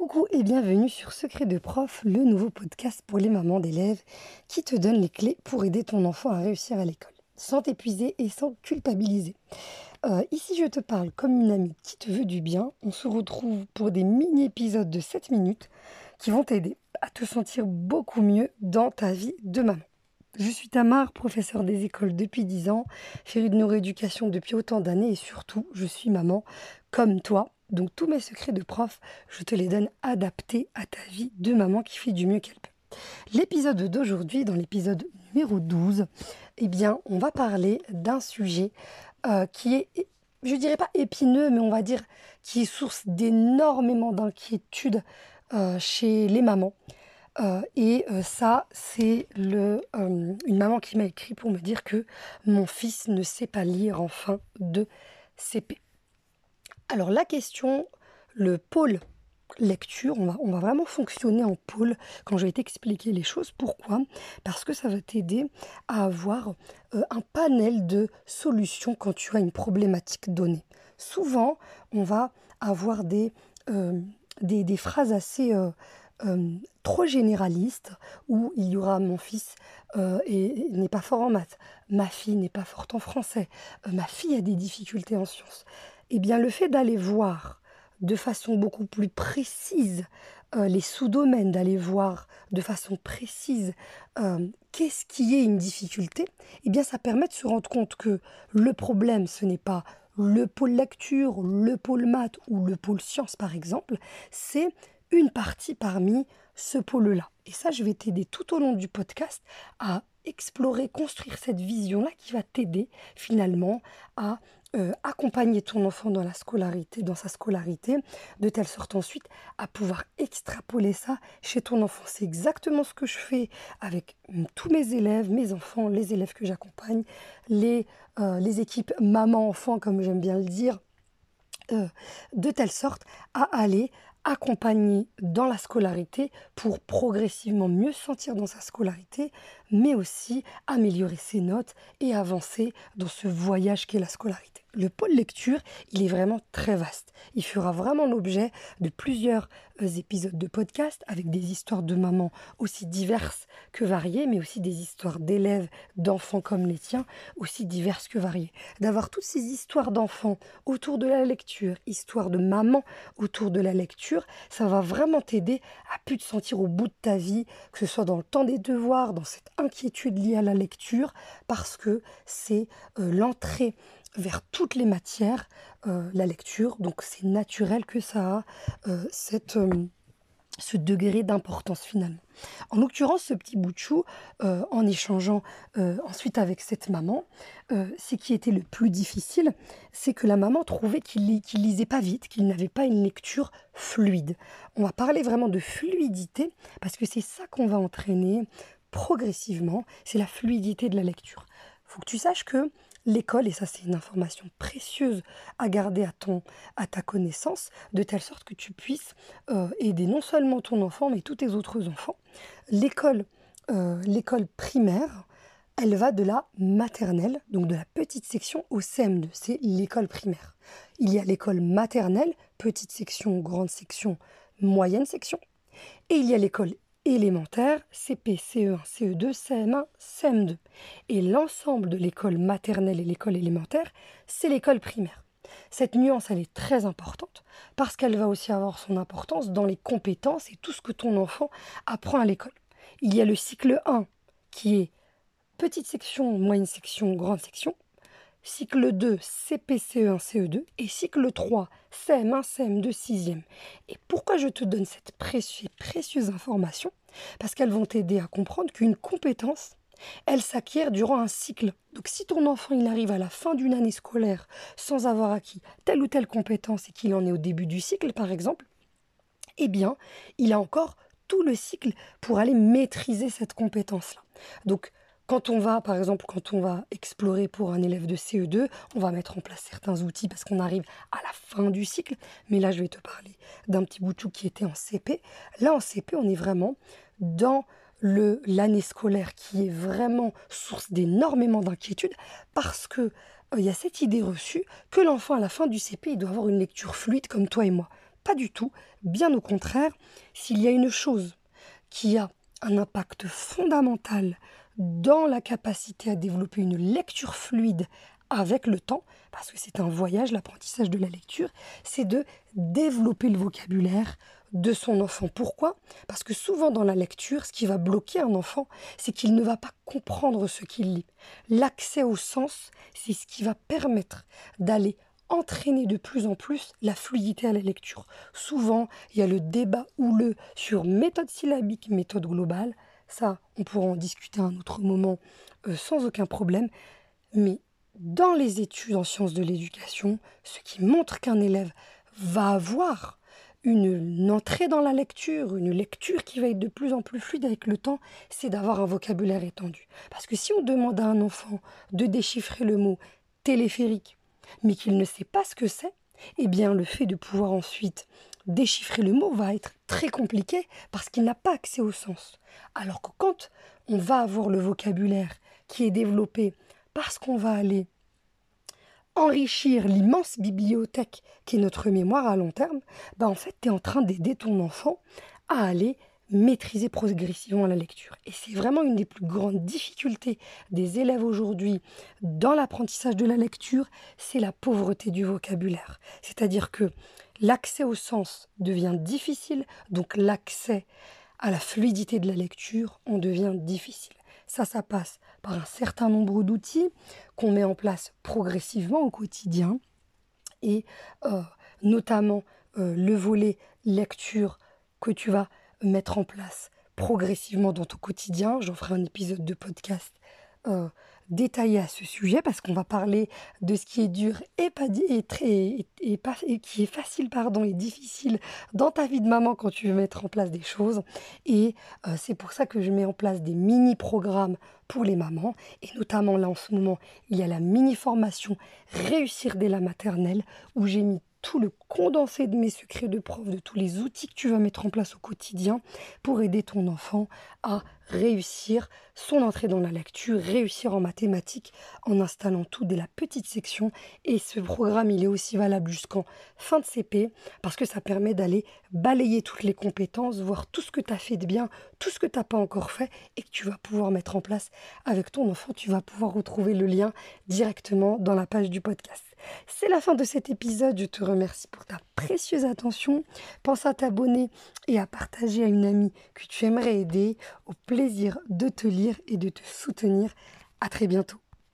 Coucou et bienvenue sur Secret de Prof, le nouveau podcast pour les mamans d'élèves qui te donne les clés pour aider ton enfant à réussir à l'école, sans t'épuiser et sans culpabiliser. Euh, ici, je te parle comme une amie qui te veut du bien. On se retrouve pour des mini-épisodes de 7 minutes qui vont t'aider à te sentir beaucoup mieux dans ta vie de maman. Je suis Tamar, professeure des écoles depuis 10 ans, chérie de neuroéducation depuis autant d'années et surtout, je suis maman comme toi donc tous mes secrets de prof, je te les donne adaptés à ta vie de maman qui fait du mieux qu'elle peut. L'épisode d'aujourd'hui, dans l'épisode numéro 12, eh bien, on va parler d'un sujet euh, qui est, je dirais pas épineux, mais on va dire qui est source d'énormément d'inquiétude euh, chez les mamans. Euh, et ça, c'est une maman qui m'a écrit pour me dire que mon fils ne sait pas lire en fin de CP. Alors la question, le pôle lecture, on va, vraiment fonctionner en pôle quand je vais t'expliquer les choses. Pourquoi? Parce que ça va t'aider à avoir euh, un panel de solutions quand tu as une problématique donnée. Souvent, on va avoir des, euh, phrases assez... Euh, trop généralistes où il y aura mon fils et, n'est pas fort en maths, ma fille n'est pas forte en français, ma fille a des difficultés en sciences eh bien le fait d'aller voir de façon beaucoup plus précise euh, les sous-domaines, d'aller voir de façon précise euh, qu'est-ce qui est une difficulté, eh bien ça permet de se rendre compte que le problème, ce n'est pas le pôle lecture, le pôle maths ou le pôle sciences par exemple, c'est une partie parmi ce pôle-là. Et ça, je vais t'aider tout au long du podcast à explorer, construire cette vision-là qui va t'aider finalement à euh, accompagner ton enfant dans la scolarité, dans sa scolarité, de telle sorte ensuite à pouvoir extrapoler ça chez ton enfant. C'est exactement ce que je fais avec mm, tous mes élèves, mes enfants, les élèves que j'accompagne, les, euh, équipes maman-enfant, comme j'aime bien le dire, euh, de telle sorte à aller accompagner dans la scolarité pour progressivement mieux se sentir dans sa scolarité, mais aussi améliorer ses notes et avancer dans ce voyage qu'est la scolarité. Le pôle lecture, il est vraiment très vaste. Il fera vraiment l'objet de plusieurs euh, épisodes de podcast avec des histoires de mamans aussi diverses que variées, mais aussi des histoires d'élèves, d'enfants comme les tiens, aussi diverses que variées. D'avoir toutes ces histoires d'enfants autour de la lecture, histoires de mamans autour de la lecture, ça va vraiment t'aider à plus te sentir au bout de ta vie, que ce soit dans le temps des devoirs, dans cette inquiétude liée à la lecture, parce que c'est euh, l'entrée vers toutes les matières, euh, la lecture. Donc c'est naturel que ça a euh, cette, ce degré d'importance finalement. En l'occurrence, ce petit bout de chou, en échangeant ensuite avec cette maman, ce qui était le plus difficile, c'est que la maman trouvait qu'il ne lisait pas vite, qu'il n'avait pas une lecture fluide. On va parler vraiment de fluidité, parce que c'est ça qu'on va entraîner progressivement, c'est la fluidité de la lecture. Faut que tu saches que l'école, et ça c'est une information précieuse à garder à, ton, à ta connaissance, de telle sorte que tu puisses euh, aider non seulement ton enfant, mais tous tes autres enfants. L'école, euh, l'école primaire, elle va de la maternelle, donc de la petite section au CM2, c'est l'école primaire. Il y a l'école maternelle, petite section, grande section, moyenne section, et il y a l'école élémentaire, CP, CE1, CE2, CM1, CM2. Et l'ensemble de l'école maternelle et l'école élémentaire, c'est l'école primaire. Cette nuance, elle est très importante parce qu'elle va aussi avoir son importance dans les compétences et tout ce que ton enfant apprend à l'école. Il y a le cycle 1 qui est petite section, moyenne section, grande section cycle 2 CPCE1 CE2 et cycle 3 CM1 CM2 6e. Et pourquoi je te donne cette précieuse, information? Parce qu'elles vont t'aider à comprendre qu'une compétence, elle s'acquiert durant un cycle. Donc si ton enfant arrive à la fin d'une année scolaire sans avoir acquis telle ou telle compétence et qu'il en est au début du cycle par exemple, eh bien, il a encore tout le cycle pour aller maîtriser cette compétence-là. Donc quand on va, par exemple, quand on va explorer pour un élève de CE2, on va mettre en place certains outils parce qu'on arrive à la fin du cycle. Mais là, je vais te parler d'un petit bout de qui était en CP. Là, en CP, on est vraiment dans le l'année scolaire qui est vraiment source d'énormément d'inquiétude parce que euh, il y a cette idée reçue que l'enfant à la fin du CP il doit avoir une lecture fluide comme toi et moi Pas du tout. Bien au contraire, s'il y a une chose qui a un impact fondamental dans la capacité à développer une lecture fluide avec le temps, parce que c'est un voyage, l'apprentissage de la lecture, c'est de développer le vocabulaire de son enfant. Pourquoi? Parce que souvent dans la lecture, ce qui va bloquer un enfant, c'est qu'il ne va pas comprendre ce qu'il lit. L'accès au sens, c'est ce qui va permettre d'aller entraîner de plus en plus la fluidité à la lecture. Souvent, il y a le débat houleux sur méthode syllabique, méthode globale. Ça, on pourra en discuter à un autre moment euh, sans aucun problème. Mais dans les études en sciences de l'éducation, ce qui montre qu'un élève va avoir une, entrée dans la lecture, une lecture qui va être de plus en plus fluide avec le temps, c'est d'avoir un vocabulaire étendu. Parce que si on demande à un enfant de déchiffrer le mot téléphérique, mais qu'il ne sait pas ce que c'est, eh bien le fait de pouvoir ensuite déchiffrer le mot va être très compliqué parce qu'il n'a pas accès au sens. Alors que quand on va avoir le vocabulaire qui est développé parce qu'on va aller enrichir l'immense bibliothèque qui est notre mémoire à long terme, bah en fait, tu es en train d'aider ton enfant à aller maîtriser progressivement la lecture. Et c'est vraiment une des plus grandes difficultés des élèves aujourd'hui dans l'apprentissage de la lecture, c'est la pauvreté du vocabulaire. C'est-à-dire que l'accès au sens devient difficile, donc l'accès à la fluidité de la lecture en devient difficile. Ça, ça passe par un certain nombre d'outils qu'on met en place progressivement au quotidien et euh, notamment euh, le volet lecture que tu vas mettre en place progressivement dans ton quotidien. J'en ferai un épisode de podcast euh, détaillé à ce sujet parce qu'on va parler de ce qui est dur et pas et très et, qui est facile pardon et difficile dans ta vie de maman quand tu veux mettre en place des choses et euh, c'est pour ça que je mets en place des mini programmes pour les mamans et notamment là en ce moment il y a la mini formation réussir dès la maternelle où j'ai mis tout le condensé de mes secrets de prof, de tous les outils que tu vas mettre en place au quotidien pour aider ton enfant à réussir son entrée dans la lecture, réussir en mathématiques en installant tout dès la petite section. Et ce programme, il est aussi valable jusqu'en fin de CP parce que ça permet d'aller balayer toutes les compétences, voir tout ce que tu as fait de bien, tout ce que tu n'as pas encore fait et que tu vas pouvoir mettre en place avec ton enfant. Tu vas pouvoir retrouver le lien directement dans la page du podcast. C'est la fin de cet épisode. Je te remercie pour ta précieuse attention. Pense à t'abonner et à partager à une amie que tu aimerais aider. Au plaisir de te lire et de te soutenir. À très bientôt.